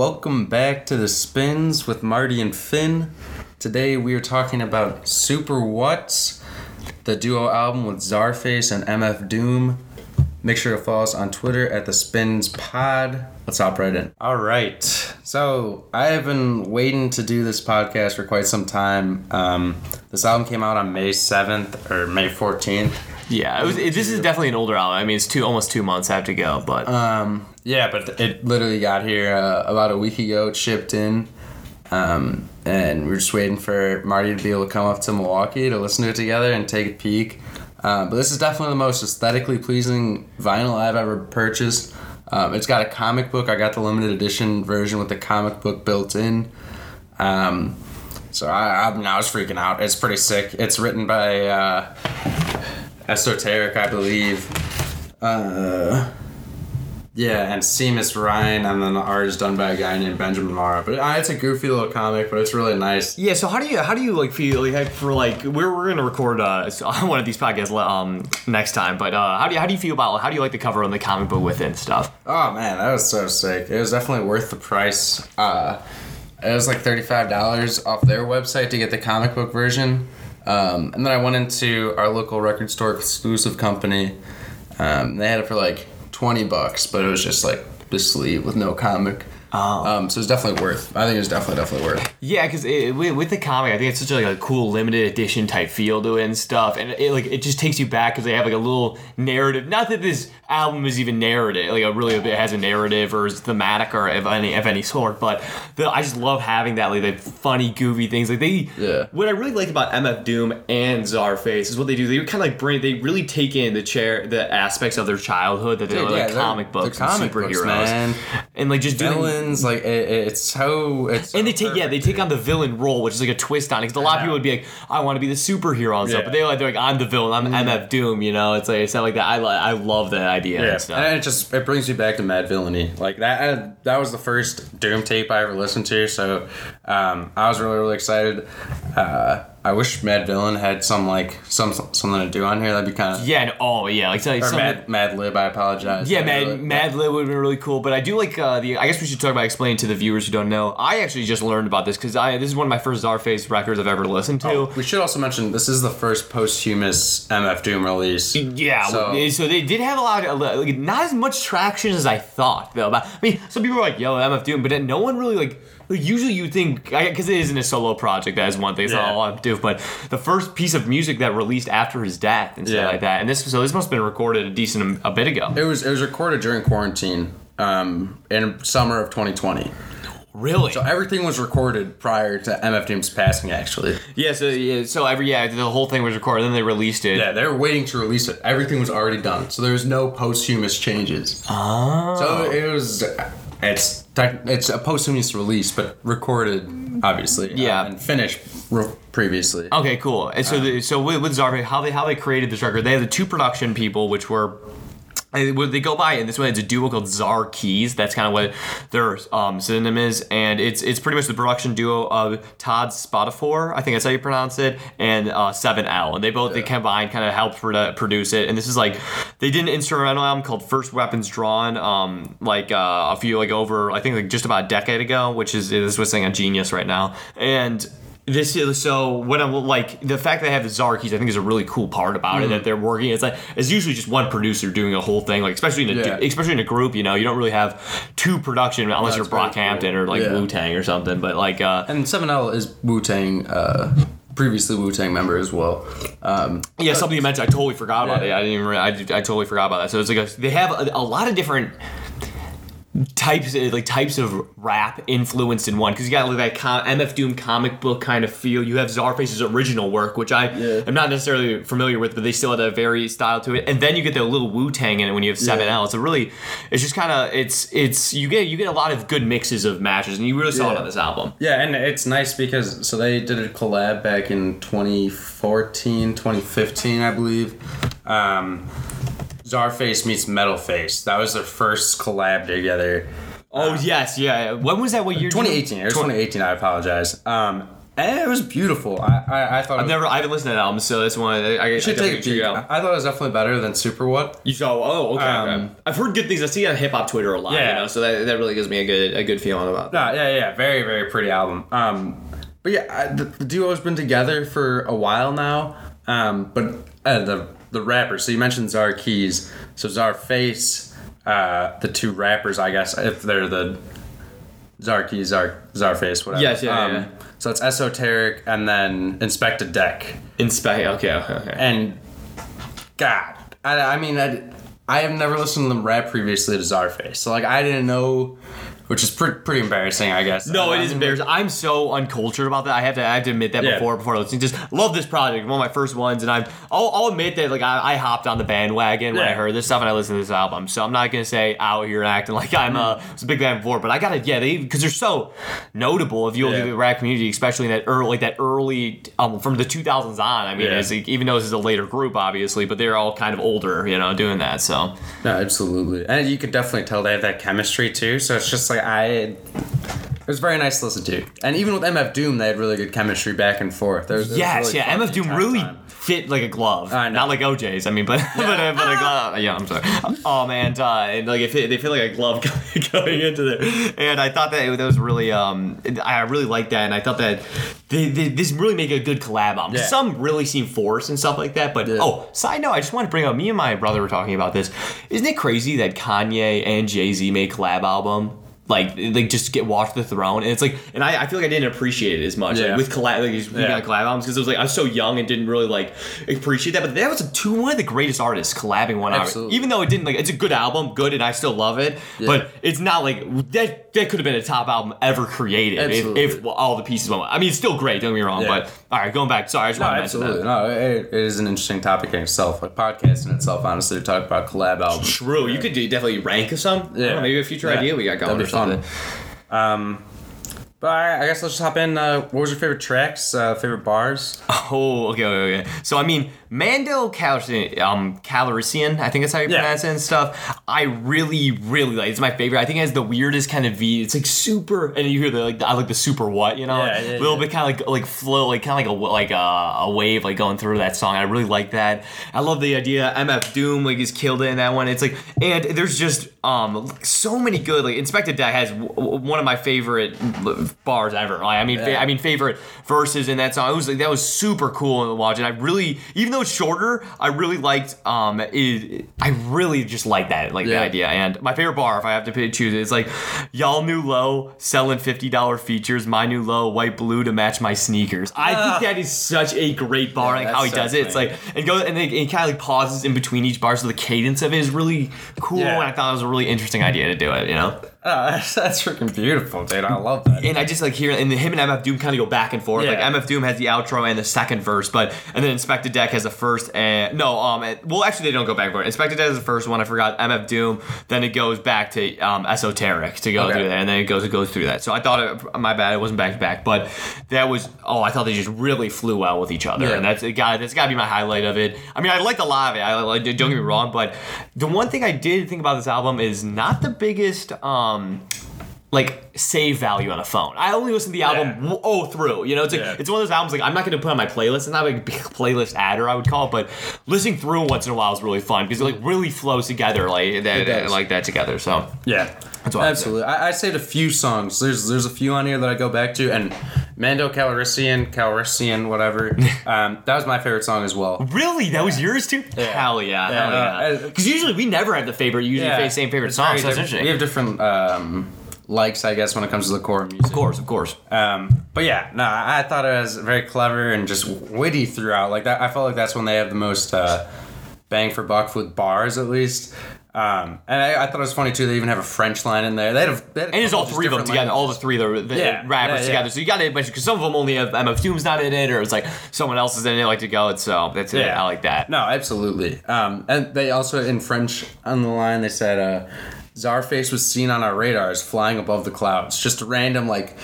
Welcome back to the Spins with Marty and Finn. Today we are talking about Super What's, the duo album with Czarface and MF Doom. Make sure to follow us on Twitter at the Spins Pod. Let's hop right in. All right. So I have been waiting to do this podcast for quite some time. Um, this album came out on May 7th or May 14th. Yeah, it was, it, this is definitely an older album. I mean, it's two almost two months I have to go, but Um, yeah, but it literally got here uh, about a week ago. It shipped in. Um, and we're just waiting for Marty to be able to come up to Milwaukee to listen to it together and take a peek. Um, but this is definitely the most aesthetically pleasing vinyl I've ever purchased. Um, it's got a comic book. I got the limited edition version with the comic book built in. Um, so I, I, I was freaking out. It's pretty sick. It's written by uh, Esoteric, I believe. Uh, yeah, and Seamus Ryan, and then the art is done by a guy named Benjamin Mara. But uh, it's a goofy little comic, but it's really nice. yeah. So how do you how do you like feel like for like we're, we're gonna record uh one of these podcasts um next time, but uh how do you how do you feel about how do you like the cover on the comic book within stuff? Oh man, that was so sick. It was definitely worth the price. Uh, it was like thirty-five dollars off their website to get the comic book version, um, and then I went into our local record store exclusive company. Um, they had it for like twenty bucks, but it was just like the sleeve with no comic. Oh. Um, so it's definitely worth. I think it's definitely definitely worth. Yeah, because with, with the comic, I think it's such a, like a cool limited edition type feel to it and stuff, and it, like it just takes you back because they have like a little narrative. Not that this album is even narrative, like a really it has a narrative or is thematic or of any of any sort, but the, I just love having that like the funny, goofy things. Like they, Yeah. What I really like about MF Doom and Czarface is what they do. They kind of like bring, they really take in the chair, the aspects of their childhood that they're Dude, like yeah, comic books, comic and books, superheroes, man. and like just doing Villains, like it, it's so it's. and they take yeah they take on the villain role which is like a twist on it because a lot of people would be like I want to be the superhero and stuff but they like they're like I'm the villain I'm mm. MF Doom you know it's like it's not like that I I love that idea Yeah, and stuff. and it just it brings you back to Madvillainy. Like that I, that was the first Doom tape I ever listened to, so um, I was really really excited. Uh, I wish Madvillain had some like some something to do on here. That'd be kind of yeah and, oh yeah like, like or some- Mad Madlib. I apologize. yeah, Mad, really- Madlib would have been really cool, but I do like uh, the. I guess we should talk about explaining to the viewers who don't know. I actually just learned about this because I this is one of my first Czarface records I've ever listened to. Oh, we should also mention this is the first posthumous MF Doom release. Yeah, So- so, they did have a lot of like, not as much traction as I thought though. But I mean, some people were like, "Yo, MF Doom," but then no one really like. Like, Usually you think because it isn't a solo project. That is one thing. It's not Yeah. a lot of do. But the first piece of music that released after his death and stuff Yeah. like that. And this so this must have been recorded a decent a bit ago. It was it was recorded during quarantine um, in summer of 2020. Really? So everything was recorded prior to MF Doom's passing. Actually, yeah. So yeah. So every yeah, the whole thing was recorded. Then they released it. Yeah, they were waiting to release it. Everything was already done, so there was no posthumous changes. Oh. So it was, it's tec- it's a posthumous release, but recorded, obviously. uh, Yeah. and finished re- previously. Okay, cool. And so, the, so with, with Zarve, how they how they created this record, they had the two production people, which were. And they go by in this one, it's a duo called Czar Keys. That's kind of what their um, synonym is, and it's it's pretty much the production duo of Todd Spadafore, I think that's how you pronounce it, and uh, Seven L, and they both they combined kind of helped produ- produce it. And this is like they did an instrumental album called First Weapons Drawn, um, like uh, a few like over I think like just about a decade ago, which is this was saying a genius right now, and this is so when I'm like the fact that I have the Czar keys, I think is a really cool part about it Mm. that they're working. It's like it's usually just one producer doing a whole thing, like especially in a Yeah. especially in a group. You know, you don't really have two production unless you're Brockhampton cool. or like Yeah. Wu Tang or something. But like, uh, And Seven L is Wu Tang, uh, previously Wu Tang member as well. Um, yeah, something you mentioned, I totally forgot about it. I didn't even I, I totally forgot about that. So it's like a, they have a, a lot of different types uh, like types of rap influenced in one because you got like that com- MF Doom comic book kind of feel. You have Czarface's original work, which I Yeah. am not necessarily familiar with, but they still had a very style to it. And then you get the little Wu Tang in it when you have Seven Yeah. L. It's a really, it's just kind of it's it's you get you get a lot of good mixes of matches, and you really saw it on this album. yeah, and it's nice because so they did a collab back in 2014, 2015, I believe. Um, Czarface meets Metalface. That was their first collab together. Oh yes, yeah. When was that? What year? 2018. It was 2018. I apologize. Um, it was beautiful. I I, I thought I've was, never, I haven't listened to that album, so that's one I, I, I should definitely take a peek. out. I I thought it was definitely better than Super What. You saw? Oh, okay. okay. Um, I've heard good things. I see on hip hop Twitter a lot. Yeah. You know, so that, that really gives me a good a good feeling about. That. No, yeah, yeah, very, very pretty album. Um, but yeah, I, the, the duo has been together for a while now. Um, but uh, the the rappers. So you mentioned Czar Keys. So Czarface, uh, the two rappers, I guess, if they're the Czar Keys, Czar Czarface, whatever. Yes, yeah, um, yeah. So it's Esoteric and then Inspectah Deck. Inspect. Okay, okay, okay. And God, I, I mean, I, I have never listened to them rap previously to Czarface, so like I didn't know, which is pretty pretty embarrassing, I guess. No, it is embarrassing. I'm so uncultured about that. I have to, I have to admit that Yeah. before before listening. Just love this project. One of my first ones, and I'm. I'll, I'll admit that like I, I hopped on the bandwagon when I heard this stuff and I listened to this album. So I'm not gonna say out here acting like I'm a, a big fan before, but I gotta yeah they because they're so notable if you look Yeah. at the rap community, especially in that early like that early um from the 2000s on. I mean, Yeah. it's like, even though this is a later group, obviously, but they're all kind of older, you know, doing that. So No, absolutely, and you could definitely tell they have that chemistry too. So it's just like I. It was very nice to listen to, and even with MF Doom, they had really good chemistry back and forth. There was, Yes, really yeah. MF Doom really time. fit like a glove. I know. Not like OJ's. I mean, but but, a, but a glove. Yeah, I'm sorry. Oh man, uh, and like it fit, they feel like a glove going into there. And I thought that it, that was really um I really liked that, and I thought that they, they, this really make a good collab album. Yeah. Some really seem forced and stuff like that. But Yeah. oh, side note, I just want to bring up. Me and my brother were talking about this. Isn't it crazy that Kanye and Jay Z made collab album? Like, like just get Watch the Throne, and it's like, and I, I feel like I didn't appreciate it as much like, with collab, like these Yeah. yeah. collab albums because it was like I was so young and didn't really like appreciate that. But that was a two one of the greatest artists collabing one album. Absolutely. Even though it didn't like it's a good album, good, and I still love it. But it's not like that. That could have been a top album ever created if, if all the pieces went. well. I mean, it's still great. Don't get me wrong. Yeah. But all right, going back. Sorry, I just No, want to mention absolutely. that. No, it, it is an interesting topic in itself. Like podcast in itself, honestly, to talk about collab albums. True. You could do, definitely rank some. Yeah. Yeah. maybe a future Yeah. idea we got going or be Um, but I, I guess let's just hop in. Uh, what was your favorite tracks? Uh, favorite bars? Oh, okay, okay, okay. So I mean, Mando Calrissian, um, Calrissian, I think that's how you Yeah. pronounce it and stuff. I really, really like. It's my favorite. I think it has the weirdest kind of V. It's like super, and you hear the like, the, I like the super what, you know, Yeah, yeah, a little yeah. bit kind of like like flow, like kind of like a like a, a wave like going through that song. I really like that. I love the idea. MF Doom like he's killed it in that one. It's like, and there's just um so many good like Inspectah Deck has w- w- one of my favorite bars ever. Like, I mean, fa- I mean favorite verses in that song. It was like that was super cool to watch, and I really, even though it's shorter, I really liked. Um, it, I really just like that, like the idea. And my favorite bar, if I have to pick, choose, it, is like y'all new low selling fifty dollar features. My new low white blue to match my sneakers. I Ah. think that is such a great bar. Yeah, like how he does it. It's like and go and it, it kind of like pauses in between each bar, so the cadence of it is really cool. Yeah. And I thought it was a really interesting idea to do it. You know. Oh, that's, that's freaking beautiful, dude. I love that. And I just like hear, and him and MF Doom kind of go back and forth. Yeah. Like MF Doom has the outro and the second verse, but and then Inspectah Deck has the first and no, um, and- well actually they don't go back and forth. Inspectah Deck is the first one. I forgot MF Doom. Then it goes back to um, Esoteric to go Okay. through that, and then it goes it goes through that. So I thought it, my bad, it wasn't back to back, but that was oh I thought they just really flew well with each other, Yeah. and that's it got that's got to be my highlight of it. I mean I liked a lot of it. I like don't get me wrong, but the one thing I did think about this album is not the biggest um um, like save value on a phone. I only listen to the album Yeah. w- oh through. You know, it's like Yeah. it's one of those albums like I'm not going to put on my playlist. It's not like a big playlist adder I would call it, but listening through once in a while is really fun because it like really flows together like that like that together. So Yeah, That's what absolutely. I, I saved a few songs. There's there's a few on here that I go back to, and Mando Calrissian, Calrissian, whatever. um, that was my favorite song as well. really, that was yours too? Yeah. Hell yeah, Yeah, hell uh, yeah. uh, Because usually we never have the favorite. Usually Yeah. the same favorite song. So that's interesting. We have different um, likes, I guess, when it comes to the core music. of course, of course. Um, but yeah, no, I I thought it was very clever and just witty throughout. Like that, I felt like that's when they have the most uh, bang for buck with bars, at least. Um, and I, I thought it was funny too. They even have a French line in there. They had, a, they had a And it's all three of them together, different all the three of the, the Yeah, rappers yeah, yeah. together. So you got to because some of them only have MF Doom's not in it, or it's like someone else is in it, like to go. It's so that's it. I like that. No, absolutely. Um, and they also in French on the line they said uh, Czarface was seen on our radars flying above the clouds. Just a random like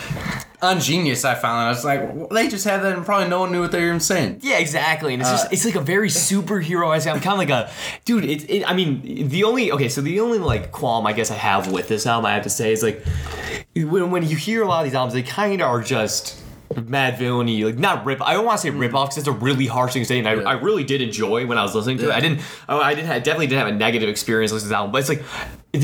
on Genius I found. I was like, well, they just had that and probably no one knew what they were even saying. Yeah, exactly. And it's Uh, just it's like a very superhero. I'm kind of like a dude. It's it, I mean the only okay. So the only like qualm I guess I have with this album I have to say is like when when you hear a lot of these albums, they kind of are just Madvillainy, like not rip. I don't want to say rip off because it's a really harsh thing to say, and I, Yeah. I really did enjoy when I was listening to it. I didn't. oh, I didn't. I definitely didn't have a negative experience listening to the album, but it's like.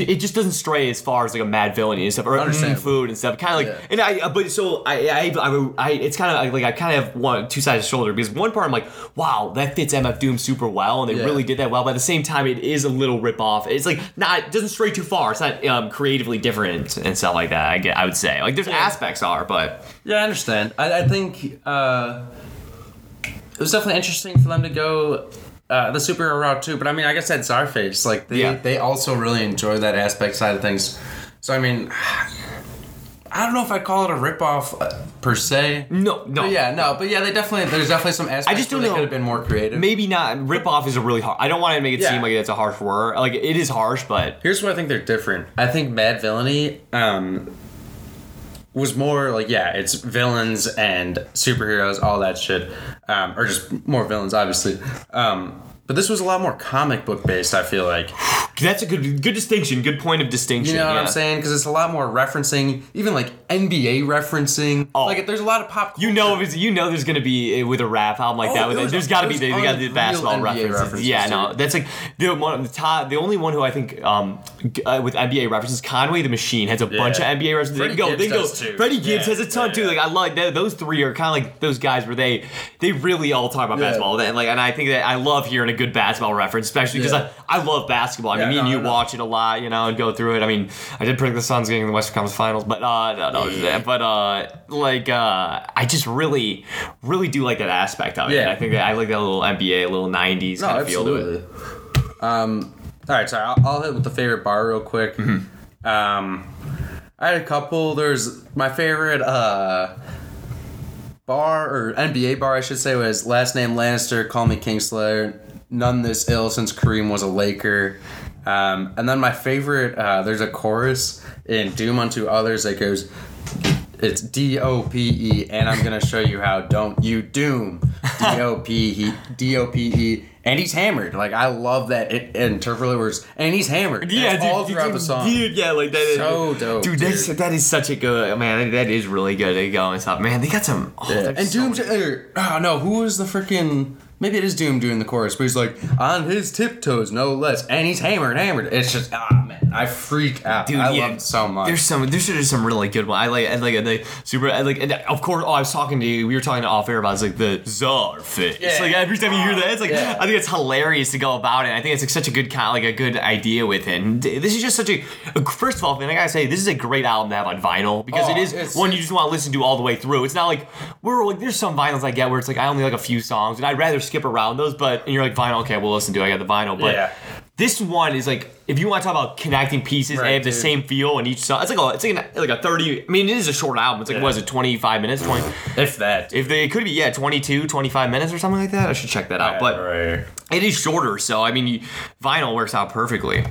It, it just doesn't stray as far as like a Madvillainy and stuff, or mm, food and stuff. Kind of like, Yeah. and I, but so I, I, I, I it's kind of like I kind of have one two sides of the shoulder because one part I'm like, wow, that fits MF Doom super well, and they Yeah. really did that well. But at the same time, it is a little rip off. It's like not it doesn't stray too far. It's not um, creatively different and stuff like that. I get, I would say like there's aspects are, but Yeah, I understand. I, I think uh, it was definitely interesting for them to go uh, the superhero route too. But I mean, like I said, Czarface, like they Yeah. they also really enjoy that aspect side of things. So I mean, I don't know if I call it a ripoff uh, per se. no, no, But yeah, no, but yeah, they definitely there's definitely some aspects. just don't know. They could have been more creative. maybe not. Rip off is a really hard. I don't want to make it Yeah. seem like it's a harsh word. Like it is harsh, but Here's where I think they're different. I think Madvillainy um, was more like yeah, it's villains and superheroes, all that shit, um, or just more villains, obviously. Um, but this was a lot more comic book based. I feel like that's a good good distinction. Good point of distinction. you know what yeah. I'm saying because it's a lot more referencing, even like NBA referencing. Oh. Like there's a lot of pop. You know, if it's, you know, there's gonna be uh, with a rap album like Oh, that. it With was- there's got to be they, got the unreal basketball NBA references. references, Yeah, no, that's like the one the top, the only one who I think um uh, with NBA references. Conway the Machine has a bunch of NBA references. Freddie they go, Gibbs they go. does too. Freddie Gibbs Yeah, has a ton yeah, too. Like I like that, those three are kind of like those guys where they they really all talk about Yeah. basketball. And like, and I think that I love hearing a good basketball reference, especially because Yeah. I, I love basketball. I mean, Yeah, me and no, you no. watch it a lot, you know, and go through it. I mean, I did predict the Suns getting in the Western Conference Finals, but uh, no, no, but uh, like uh, I just really, really do like that aspect of it. Yeah. I think that I like that little NBA, little '90s No, kind of feel to it. Um, all right, sorry. I'll, I'll hit with the favorite bar real quick. Mm-hmm. Um, I had a couple. There's my favorite uh, bar or NBA bar, I should say, was last name Lannister. Call me Kingslayer. None this ill since Kareem was a Laker. Um, and then my favorite, uh, there's a chorus in Doom Unto Others that goes, it's D O P E, and I'm gonna show you how. Don't you doom? D O P E D O P E, and he's hammered. Like I love that it, interpreter words, and he's hammered. Yeah, That's dude, all throughout dude, the song. dude, yeah, like that is So dope, dude. That's, dude. that is such a good man. That is really good to go and stuff. Man, they got some. Oh, Yeah. And so Doom's, er, oh no, who was the freaking? Maybe it is Doom doing the chorus, but he's like on his tiptoes, no less, and he's hammered, hammered. It's just ah man, I freak out. Dude, I yeah, love it so much. There's some, there's just some really good one. I like, I like the super, I like, and of course, oh, I was talking to you. We were talking to off air about it's like the czar face. Yeah. Like every time you hear that, it's like Yeah. I think it's hilarious to go about it. I think it's like such a good kind, like a good idea with it. And this is just such a. First of all, man, I gotta say, this is a great album to have on vinyl because Oh, it is it's- one you just want to listen to all the way through. It's not like we're like there's some vinyls I get where it's like I only like a few songs and I'd rather skip around those. But and you're like vinyl, okay, we'll listen to. it. I got the vinyl, but. Yeah. This one is like if you want to talk about connecting pieces, Right, they have the dude. same feel in each song. It's like a, it's like, an, like a thirty. I mean, it is a short album. It's like Yeah. what is it, twenty five minutes, twenty? if that. If they it could be yeah, 22, 25 minutes or something like that. I should check that out. But right. it is shorter, so I mean, you, vinyl works out perfectly.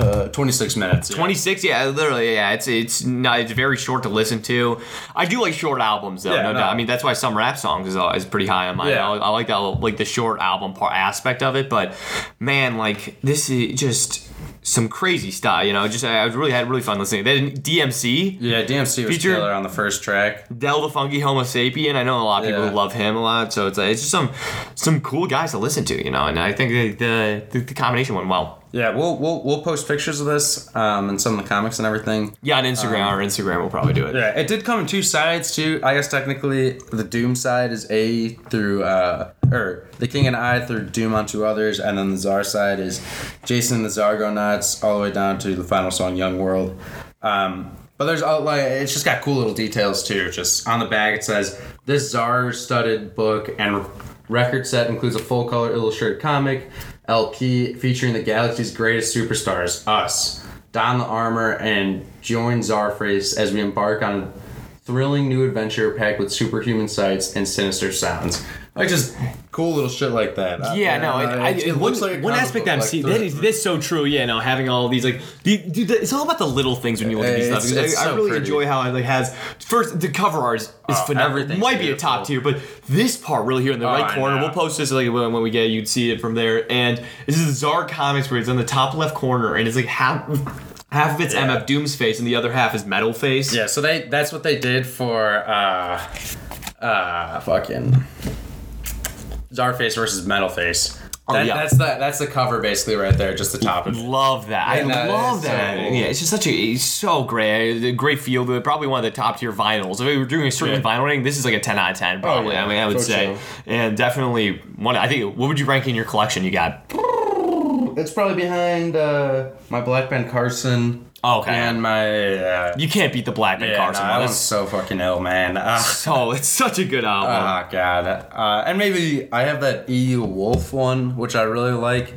Uh, 26 minutes. yeah. Twenty six, yeah, literally, yeah. It's it's not it's very short to listen to. I do like short albums though, Yeah, no, no. doubt. I mean, that's why some rap songs is, is pretty high on mine. Yeah. I, I like that like the short album part aspect of it, but man, like this is just some crazy style. You know, just I really had really fun listening. Then DMC. Yeah, DMC was Feature- killer on the first track. Del the Funky Homosapien. I know a lot of people Yeah. who love him a lot, so it's like, it's just some some cool guys to listen to, you know. And I think the the, the combination went well. Yeah, we'll we'll we'll post pictures of this um, and some of the comics and everything. Yeah, on Instagram or Instagram, we'll probably do it. Yeah, it did come in two sides too. I guess technically the Doom side is A through uh or the King and I through Doom Unto Others, and then the Czar side is Jason and the Czargonauts all the way down to the final song Young World. Um, but there's uh, like it's just got cool little details too. Just on the back it says this Czar studded book and record set includes a full color illustrated comic LP featuring the galaxy's greatest superstars, us. Don the armor and join Czarface as we embark on a thrilling new adventure packed with superhuman sights and sinister sounds. Like just cool little shit like that. Yeah, no, it, I, it, one, looks like a one aspect book, I'm like, seeing through that and is that's so true. Yeah, no, having all these like, the, dude, it's all about the little things when you look at these stuff. it's I, I so really pretty. enjoy how it like has first the cover art is, is Oh, phenomenal. everything's Might be a top tier, but this part really here in the Oh, right I corner. know. We'll post this like when, when we get it, you'd see it from there. And this is Czar Comics where it's in the top left corner and it's like half. half of it's Yeah. MF Doom's face and the other half is Metal Face. Yeah, so they that's what they did for uh uh fucking Czarface versus Metalface. Oh, That- yeah. That's the that's the cover basically right there, just the top of it. Love that. I Yeah, no, love it's that. so- yeah, it's just such a it's so great. A great feel to it. Probably one of the top tier vinyls. If we were doing a certain Yeah. vinyl rating, this is like a 10 out of 10 probably. yeah, I mean, I would for say. sure. And definitely one I think what would you rank in your collection you got? It's probably behind uh my Black Ben Carson Oh, okay. and my uh You can't beat the Black Man yeah, Carson no, that one's so fucking ill, man. Uh, so it's such a good album. Oh god, uh, and maybe I have that EU Wolf one, which I really like,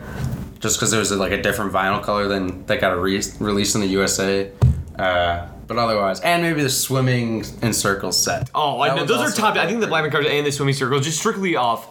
just because it was like a different vinyl color than that got re- released in the USA. Uh, but otherwise, and maybe the swimming in circles set. Oh, I know. Those are top. I think the. Black Man Carson and the swimming circle just strictly off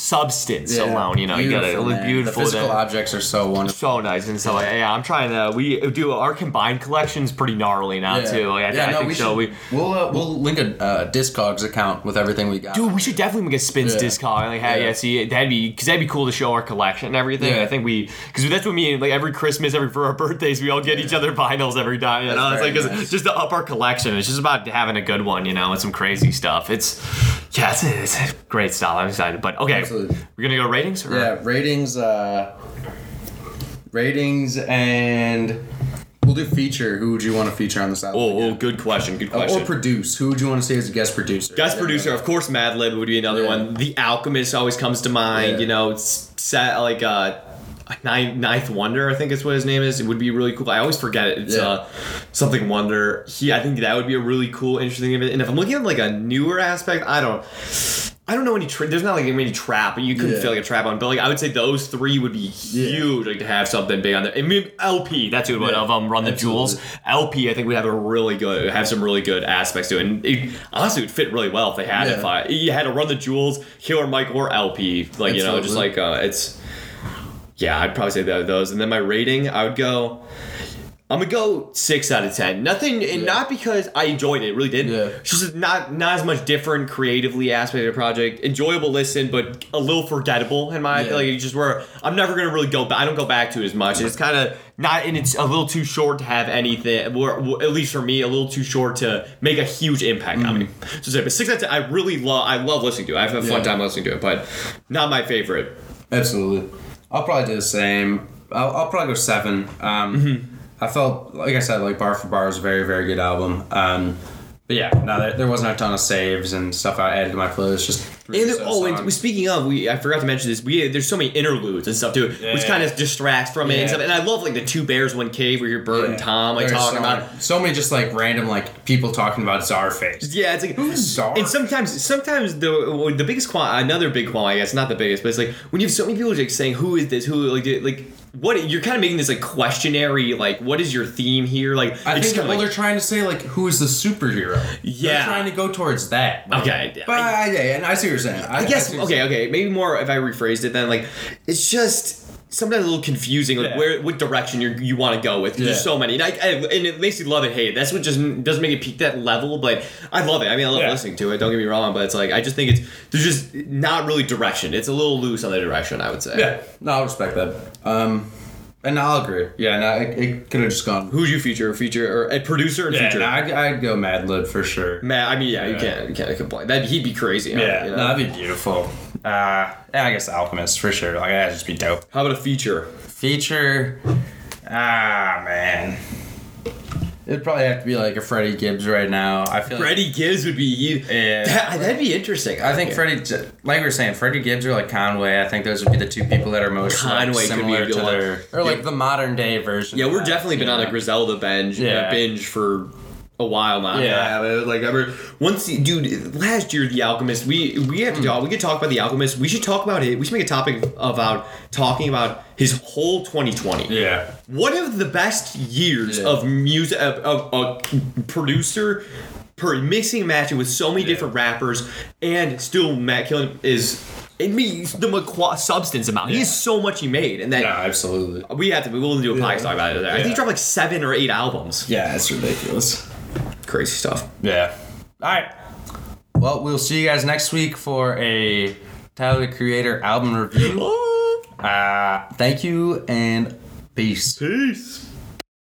substance Yeah, alone. You know, you got it. Beautiful, look beautiful. The physical then. objects are so wonderful. so nice and so like, yeah i'm trying to we do our combined collection's pretty gnarly now too like, I, yeah, I no, think we so should, we we'll uh, we'll link a uh, Discogs account with everything we got. Dude, we should definitely make a spins Yeah. Discogs. Like, hey, yeah. Yeah. see, that'd be because that'd be cool to show our collection and everything. Yeah. I think we because that's what me and like every Christmas, every for our birthdays, we all get each other vinyls every time. You know, it's like nice. just to up our collection. It's just about having a good one, you know, and some crazy stuff. It's yeah, it's, it's great style. I'm excited. But okay, Absolutely. we're gonna go ratings. Or? Yeah, ratings. Uh, ratings and we'll do feature. Who would you want to feature on this album? Oh, oh, good question. Good Uh, question. Or produce. Who would you want to see as a guest producer? Guest producer, of course, Madlib would be another Yeah. one. The Alchemist always comes to mind. Yeah. You know, it's set like uh, Ninth, Ninth Wonder, I think is what his name is. It would be really cool. I always forget it. It's Yeah. uh, something Wonder. He, I think that would be a really cool, interesting event. And if I'm looking at like a newer aspect, I don't. I don't know any. Tra- there's not like any trap. You couldn't Yeah. feel like a trap on, but like I would say those three would be huge. Like to have something big on there. I mean, El-P. That's a good one Yeah, of um, Run the absolutely. Jewels. El-P, I think we have a really good, have some really good aspects to it. And it, honestly, it would fit really well if they had it. If I, you had to run the Jewels, Killer Mike, or El-P. Like you know, just like uh, it's. Yeah, I'd probably say that those. And then my rating, I would go. I'm gonna go six out of ten. Nothing, and Yeah. not because I enjoyed it. it really did. Yeah. It's just not not as much different creatively aspect of the project. Enjoyable listen, but a little forgettable in my Yeah. like. It's just where I'm never gonna really go. back. I don't go back to it as much. It's kind of not, and it's a little too short to have anything. Or, at least for me, a little too short to make a huge impact on me. So, say, but six out of ten, I really love. I love listening to it. I have a fun Mm-hmm. Yeah. time listening to it, but not my favorite. Absolutely. I'll probably do the same. I'll, I'll probably go seven. Um, Mm-hmm. I felt, like I said, like Bar for Bar was a very, very good album. Um, but yeah, no, there, there wasn't a ton of saves and stuff I added to my playlist. Just And oh, and songs. speaking of, we I forgot to mention this. We there's so many interludes and stuff too, which kind of distracts from it and stuff. And I love like the two bears, one cave, where you're Bert and Tom like There's talking so about. many, so many just like random like people talking about Czarface. Yeah, it's like who's Czar? and sometimes sometimes the the biggest qual another big qual I guess not the biggest, but it's like when you have so many people like saying who is this, who like like what you're kind of making this like questionary like what is your theme here like I think well, of they're trying to say like who is the superhero. Yeah. they're trying to go towards that. Okay, but I- I, yeah, and I see what you're I, I guess okay okay maybe more if I rephrased it then like it's just sometimes a little confusing like Yeah. where what direction you you want to go with 'cause there's so many and, I, I, and it makes you love it hate it. that's what just doesn't make it peak that level but I love it I mean I love Yeah. listening to it don't get me wrong but it's like I just think it's there's just not really direction it's a little loose on the direction I would say Yeah, no, I'll respect that. Um, and I'll agree. Yeah, no, it, it could have just gone. who'd you feature feature or a producer and Yeah, feature no, I'd, I'd go Madlib for sure. Matt I mean yeah, you Yeah. can't you can't complain that he'd be crazy on it, Yeah, you know? no, that'd be beautiful. Uh, yeah, I guess Alchemist for sure. Like that'd just be dope. how about a feature Feature, ah man, it'd probably have to be like a Freddie Gibbs right now. I feel. like, Freddie Gibbs would be Yeah. that, that'd be interesting I think Freddie, like we were saying, Freddie Gibbs or like Conway. I think those would be the two people that are most like, Conway could be similar a to their, or like Yeah. the modern day version. Yeah, we're that, definitely been you on a? Griselda binge, Yeah. binge for a while now. Yeah. but, like I mean, once, the- dude, last year the Alchemist, we we have to hmm. talk. We could talk about the Alchemist. We should talk about it. We should make a topic about talking about his whole 2020. Yeah. One of the best years Yeah. of music of, of a producer. Per mixing and matching with so many different rappers and still Matt Killen is it means the McQu- substance amount. He has so much he made, and that Yeah, absolutely. we have to. We'll do a podcast talk about it. I think he dropped like seven or eight albums. Yeah, it's ridiculous. Crazy stuff. Yeah. All right. Well, we'll see you guys next week for a Tyler the Creator album review. Uh, thank you and peace. Peace.